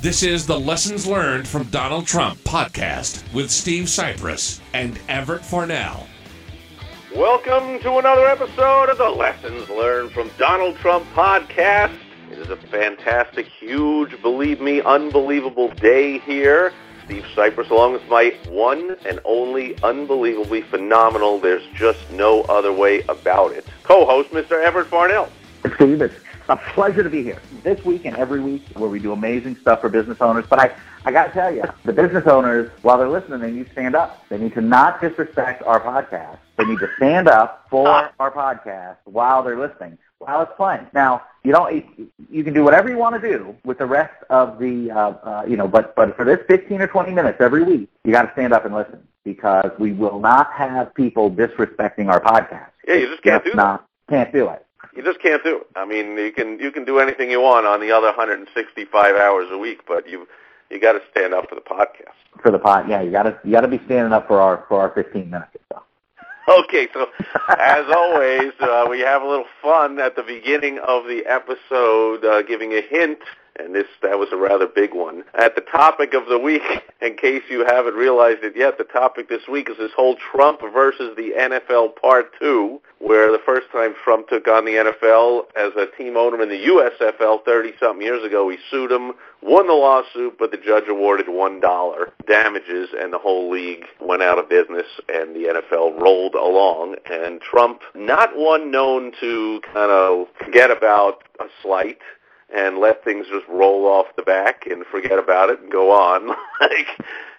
This is the Lessons Learned from Donald Trump podcast with Steve Cypress and Everett Farnell. Welcome to another episode of the Lessons Learned from Donald Trump podcast. It is a fantastic, huge, believe me, unbelievable day here. Steve Cypress along with my one and only unbelievably phenomenal, there's just no other way about it, co-host Mr. Everett Farnell. Steve, it's a pleasure to be here this week and every week where we do amazing stuff for business owners. But I, I got to tell you, the business owners, while they're listening, they need to stand up. They need to not disrespect our podcast. They need to stand up for our podcast while they're listening, while it's playing. Now, you don't, you can do whatever you want to do with the rest of the, uh, uh, you know, but, but for this 15 or 20 minutes every week, you got to stand up and listen because we will not have people disrespecting our podcast. Yeah, you just can't That's do not, Can't do it. You just can't do it. I mean, you can you can do anything you want on the other 165 hours a week, but you you got to stand up for the podcast. For the pod, yeah, you got to you got to be standing up for our for our 15 minutes or so. Okay, so as always, uh, we have a little fun at the beginning of the episode, uh, giving a hint, and this that was a rather big one. At the topic of the week, in case you haven't realized it yet, the topic this week is this whole Trump versus the NFL Part Two, where the first time Trump took on the NFL as a team owner in the USFL 30 something years ago, he sued him, won the lawsuit, but the judge awarded one dollar damages, and the whole league went out of business, and the NFL rolled along. And Trump, not one known to kind of forget about a slight and let things just roll off the back and forget about it and go on, like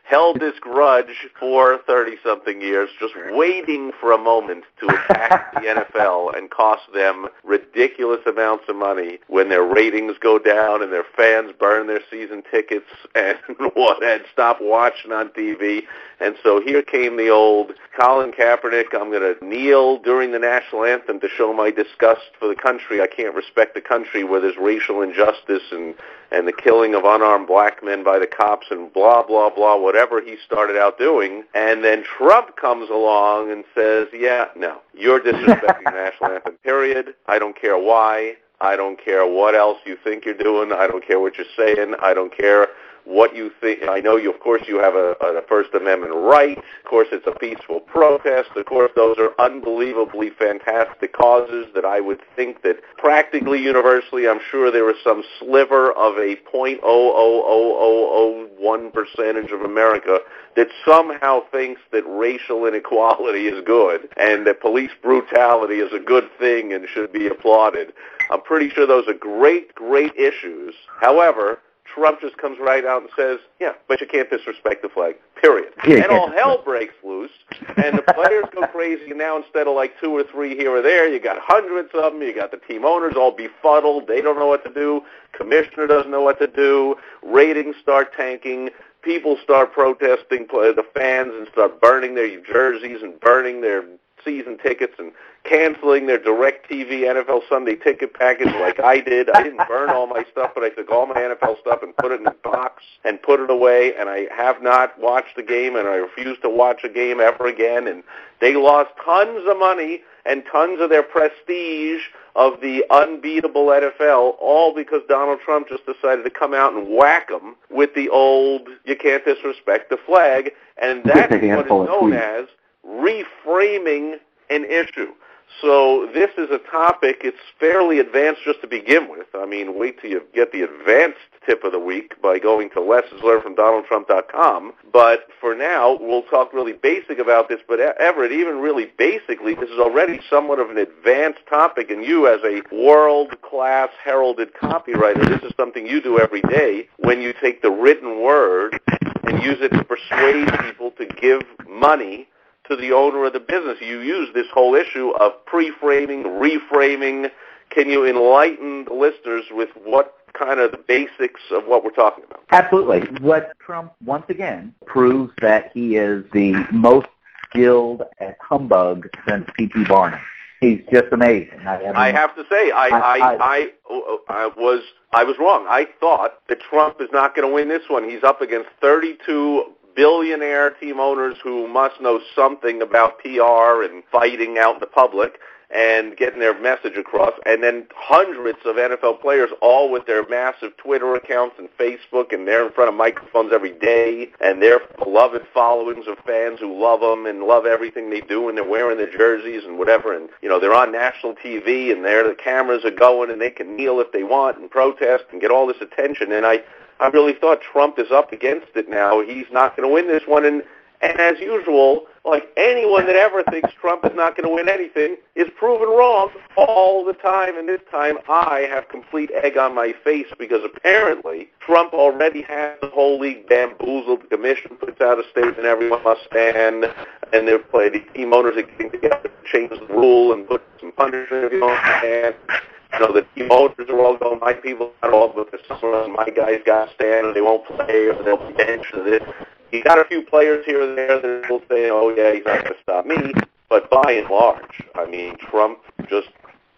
held this grudge for 30-something years, just waiting for a moment to attack the NFL and cost them ridiculous amounts of money when their ratings go down and their fans burn their season tickets and what and stop watching on TV. And so here came the old Colin Kaepernick, I'm going to kneel during the national anthem to show my disgust for the country. I can't respect the country where there's racial injustice and and the killing of unarmed black men by the cops and blah, blah, blah, whatever he started out doing. And then Trump comes along and says, yeah, no, you're disrespecting the national anthem, period. I don't care why. I don't care what else you think you're doing. I don't care what you're saying. I don't care what you think. I know you, of course, you have a, a First Amendment right. Of course, it's a peaceful protest. Of course, those are unbelievably fantastic causes that I would think that practically universally, I'm sure there is some sliver of a point oh oh oh oh oh one percentage of America that somehow thinks that racial inequality is good and that police brutality is a good thing and should be applauded. I'm pretty sure those are great, great issues. However, Trump just comes right out and says, yeah, but you can't disrespect the flag, period. Yeah, and all hell breaks loose, and the players go crazy. Now instead of like two or three here or there, you got hundreds of them. You got the team owners all befuddled. They don't know what to do. Commissioner doesn't know what to do. Ratings start tanking. People start protesting, the fans, and start burning their jerseys and burning their season tickets and canceling their DirecTV NFL Sunday ticket package like I did. I didn't burn all my stuff, but I took all my NFL stuff and put it in a box and put it away. And I have not watched the game, and I refuse to watch a game ever again. And they lost tons of money and tons of their prestige of the unbeatable NFL, all because Donald Trump just decided to come out and whack them with the old "you can't disrespect the flag," and that's a what is known as reframing an issue. So this is a topic, it's fairly advanced just to begin with. I mean, wait till you get the advanced tip of the week by going to lessonslearnedfromdonaldtrump.com. But for now, we'll talk really basic about this. But Everett, even really basically, this is already somewhat of an advanced topic, and you as a world-class heralded copywriter, this is something you do every day when you take the written word and use it to persuade people to give money to the owner of the business. You use this whole issue of pre-framing, reframing. Can you enlighten the listeners with what kind of the basics of what we're talking about. Absolutely. What Trump once again proves that he is the most skilled at humbug since P.T. Barnum. He's just amazing. I, I, mean, I have to say, I, I, I, I, I was I was wrong. I thought that Trump is not going to win this one. He's up against 32 billionaire team owners who must know something about PR and fighting out in the public and getting their message across, and then hundreds of NFL players, all with their massive Twitter accounts and Facebook, and they're in front of microphones every day, and their beloved followings of fans who love them and love everything they do, and they're wearing their jerseys and whatever, and you know they're on national TV, and there the cameras are going, and they can kneel if they want and protest and get all this attention, and I. I really thought Trump is up against it now. He's not going to win this one, and and as usual, like anyone that ever thinks Trump is not going to win anything is proven wrong all the time. And this time I have complete egg on my face because apparently Trump already has the whole league bamboozled. The commission puts out a statement everyone must stand. And they're playing, the team owners are getting together to change the rule and put some punishment if you. You know, the team owners are all going, my people not all, but the some of my guys got stand or they won't play or they'll be benched or this he got a few players here and there that will say, "Oh yeah, he's not going to stop me." But by and large, I mean, Trump just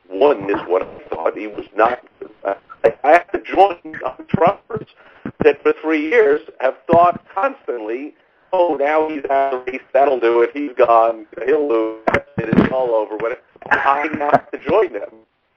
won is what I thought. He was not. I, I have to join Trumpers that for three years have thought constantly, "Oh, now he's out of the race. That'll do it. He's gone. He'll lose. It's all over." But I have to join them.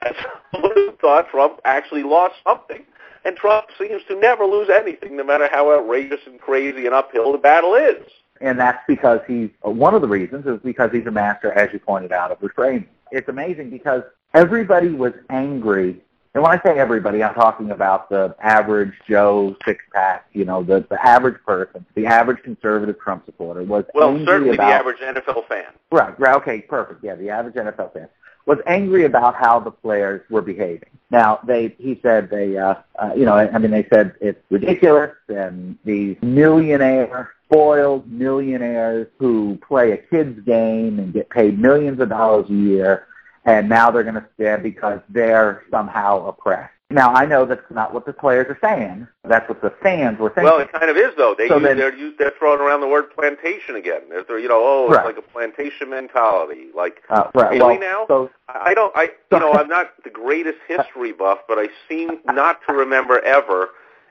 And someone who thought Trump actually lost something and Trump seems to never lose anything, no matter how outrageous and crazy and uphill the battle is. And that's because he's, uh, one of the reasons is because he's a master, as you pointed out, of reframing. It's amazing because everybody was angry. And when I say everybody, I'm talking about the average Joe six-pack, you know, the, the average person, the average conservative Trump supporter was well, angry certainly about, the average NFL fan. Right, right, okay, perfect. Yeah, the average NFL fan was angry about how the players were behaving. Now, they, he said they, uh, uh, you know, I mean, they said it's ridiculous, and these millionaire, spoiled millionaires who play a kid's game and get paid millions of dollars a year, and now they're going to stand because they're somehow oppressed. Now I know that's not what the players are saying. That's what the fans were saying. Well, it kind of is though. They So use, then- they're, use, they're throwing around the word plantation again. They're, they're you know, oh, Right. it's like a plantation mentality. Like, uh, right. really well, now? So I I don't, I, you know, I'm not the greatest history buff, but I seem not to remember ever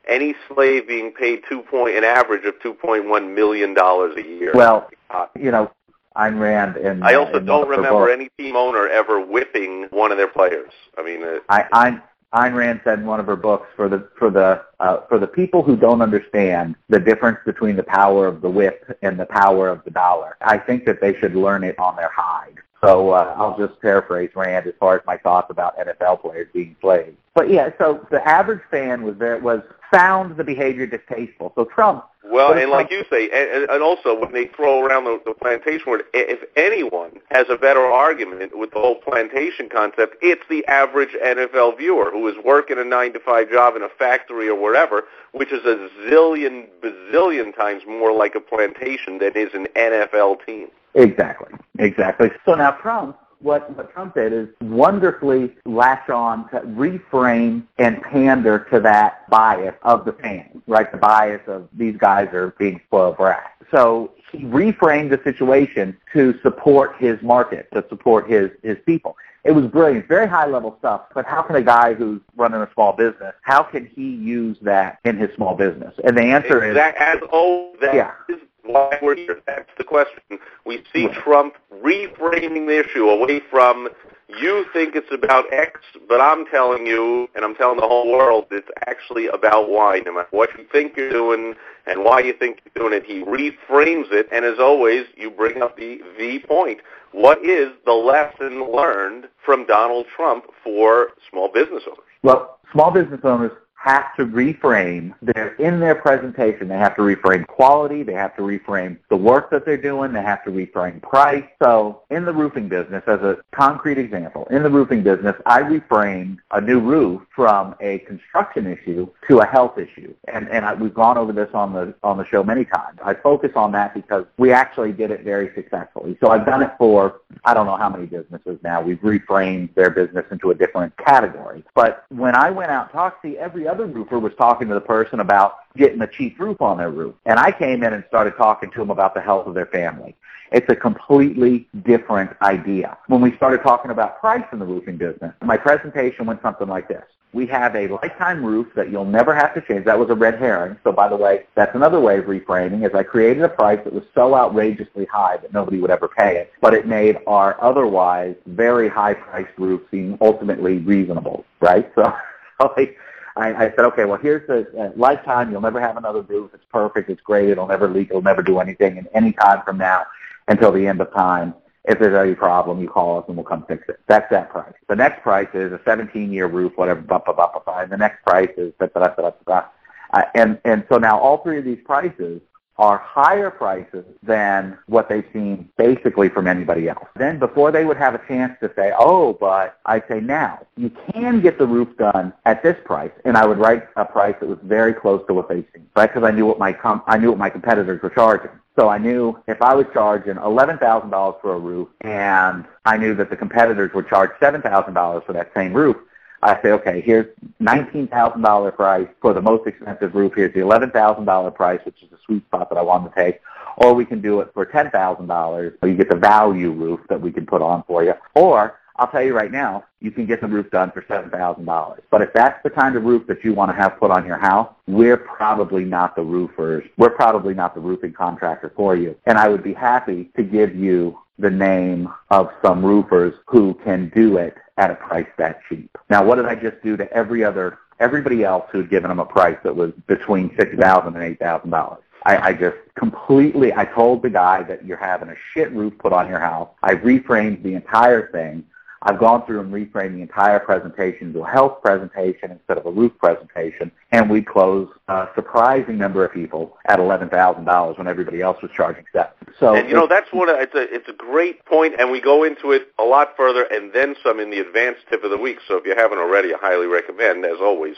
any slave being paid two point, an average of two point one million dollars a year. well, Uh, you know, Ayn Rand and I also don't remember any team owner ever whipping one of their players. I mean, uh, I, Ayn, Ayn Rand said in one of her books for the for the uh, for the people who don't understand the difference between the power of the whip and the power of the dollar, I think that they should learn it on their hide. So uh, I'll just paraphrase Rand as far as my thoughts about NFL players being slaves. But yeah, so the average fan was there was found the behavior distasteful. So Trump Well, and it's like you say, and, and also when they throw around the, the plantation word, i- if anyone has a better argument with the whole plantation concept, it's the average NFL viewer who is working a nine to five job in a factory or wherever, which is a zillion, bazillion times more like a plantation than is an NFL team. Exactly, exactly. So now Trump, what, what Trump did is wonderfully latch on to reframe and pander to that bias of the fans, right? The bias of these guys are being spoiled brats. So he reframed the situation to support his market, to support his, his people. It was brilliant, very high level stuff, but how can a guy who's running a small business, how can he use that in his small business? And the answer is, Exact, as oh, that Yeah. is why we're here. That's the question. We see. Trump reframing the issue away from you think it's about X, but I'm telling you, and I'm telling the whole world, it's actually about Y. No matter what you think you're doing and why you think you're doing it, he reframes it. And as always, you bring up the V point. What is the lesson learned from Donald Trump for small business owners? Well, small business owners have to reframe their in their presentation. They have to reframe quality. They have to reframe the work that they're doing. They have to reframe price. So, in the roofing business, as a concrete example, in the roofing business, I reframed a new roof from a construction issue to a health issue, and and I, we've gone over this on the on the show many times. I focus on that because we actually did it very successfully. So I've done it for I don't know how many businesses now. We've reframed their business into a different category. But when I went out see every other other roofer was talking to the person about getting a cheap roof on their roof. And I came in and started talking to them about the health of their family. It's a completely different idea. When we started talking about price in the roofing business, my presentation went something like this. We have a lifetime roof that you'll never have to change. That was a red herring. So by the way, that's another way of reframing is I created a price that was so outrageously high that nobody would ever pay it, but it made our otherwise very high priced roof seem ultimately reasonable, right? So, so like, I, I said, okay, well, here's the uh, lifetime. You'll never have another roof. It's perfect. It's great. It'll never leak. It'll never do anything. And any time from now until the end of time, if there's any problem, you call us and we'll come fix it. That's that price. The next price is a 17-year roof, whatever, blah, blah, blah, blah, And the next price is blah, blah, blah, blah, uh, and, and so now all three of these prices are higher prices than what they've seen basically from anybody else. Then before they would have a chance to say, oh, but I say now, you can get the roof done at this price, and I would write a price that was very close to what they've seen, right? Because I knew what my com- I knew what my competitors were charging. So I knew if I was charging $11,000 for a roof and I knew that the competitors would charge $7,000 for that same roof, I say, okay, here's $19,000 price for the most expensive roof. Here's the $11,000 price, which is the sweet spot that I want to take. Or we can do it for $10,000 you get the value roof that we can put on for you. Or I'll tell you right now, you can get the roof done for $7,000. But if that's the kind of roof that you want to have put on your house, we're probably not the roofers. We're probably not the roofing contractor for you. And I would be happy to give you the name of some roofers who can do it at a price that cheap. Now, what did I just do to every other, everybody else who had given them a price that was between $6,000 and $8,000? I, I just completely, I told the guy that you're having a shit roof put on your house. I reframed the entire thing. I've gone through and reframed the entire presentation to a health presentation instead of a roof presentation, and we close a surprising number of people at eleven thousand dollars when everybody else was charging seven. So, and you know that's what it's a it's a great point, and we go into it a lot further, and then some in the advanced tip of the week. So if you haven't already, I highly recommend, as always,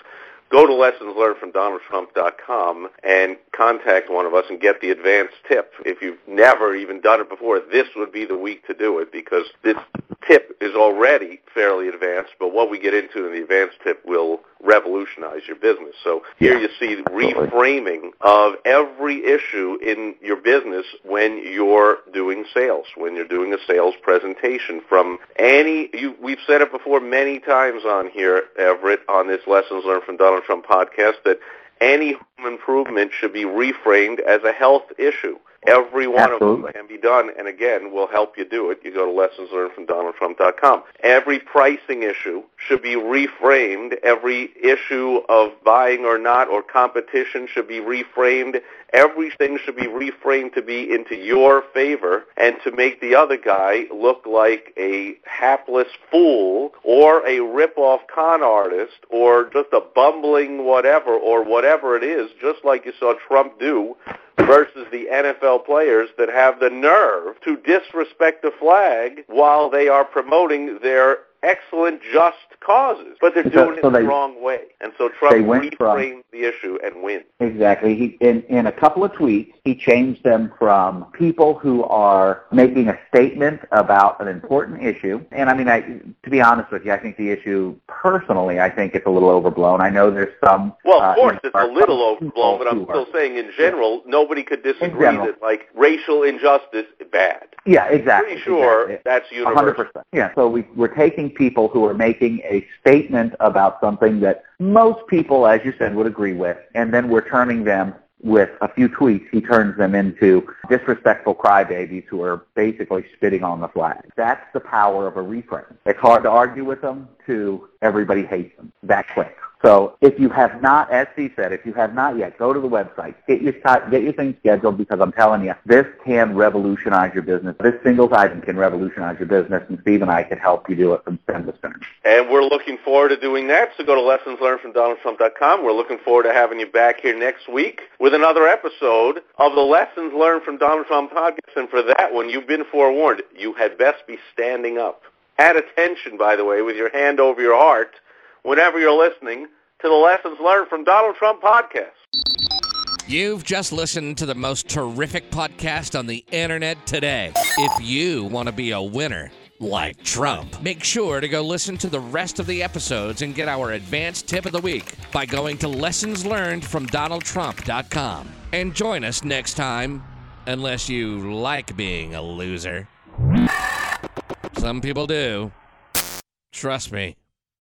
go to lessonslearnedfromdonaldtrump.com and contact one of us and get the advanced tip. If you've never even done it before, this would be the week to do it because this tip is already fairly advanced, but what we get into in the advanced tip will revolutionize your business. So here you see reframing of every issue in your business when you're doing sales, when you're doing a sales presentation from any, you, we've said it before many times on here, Everett, on this Lessons Learned from Donald Trump podcast, that any home improvement should be reframed as a health issue. Every one Absolutely. of them can be done, and again, we'll help you do it. You go to lessonslearnedfromdonaldtrump.com. Every pricing issue should be reframed. Every issue of buying or not or competition should be reframed. Everything should be reframed to be into your favor and to make the other guy look like a hapless fool or a rip-off con artist or just a bumbling whatever or whatever it is, just like you saw Trump do versus the NFL players that have the nerve to disrespect the flag while they are promoting their excellent, just causes, but they're doing so it they, the wrong way. And so Trump reframed from, the issue and wins. Exactly. He, in, in a couple of tweets, he changed them from people who are making a statement about an important issue. And I mean, I, to be honest with you, I think the issue, personally, I think it's a little overblown. I know there's some... Well, of uh, course, you it's a little overblown, but I'm still are- saying in general, nobody could disagree that, like, racial injustice is bad. Yeah, exactly. Pretty sure exactly. that's universal. hundred percent. Yeah. So we, we're taking people who are making a statement about something that most people, as you said, would agree with, and then we're turning them with a few tweets. He turns them into disrespectful crybabies who are basically spitting on the flag. That's the power of a reframe. It's hard to argue with them. To everybody hates them. That quick. So if you have not, as Steve said, if you have not yet, go to the website, get your get your thing scheduled because I'm telling you, this can revolutionize your business. This singles item can revolutionize your business, and Steve and I can help you do it from stem to stern. And we're looking forward to doing that. So go to lessonslearnedfromdonaldtrump.com. We're looking forward to having you back here next week with another episode of the Lessons Learned from Donald Trump podcast. And for that one, you've been forewarned. You had best be standing up. At attention, by the way, with your hand over your heart, whenever you're listening to the Lessons Learned from Donald Trump podcast. You've just listened to the most terrific podcast on the internet today. If you want to be a winner, like Trump. Make sure to go listen to the rest of the episodes and get our advanced tip of the week by going to lessonslearnedfromdonaldtrump.com. And join us next time, unless you like being a loser. Some people do. Trust me.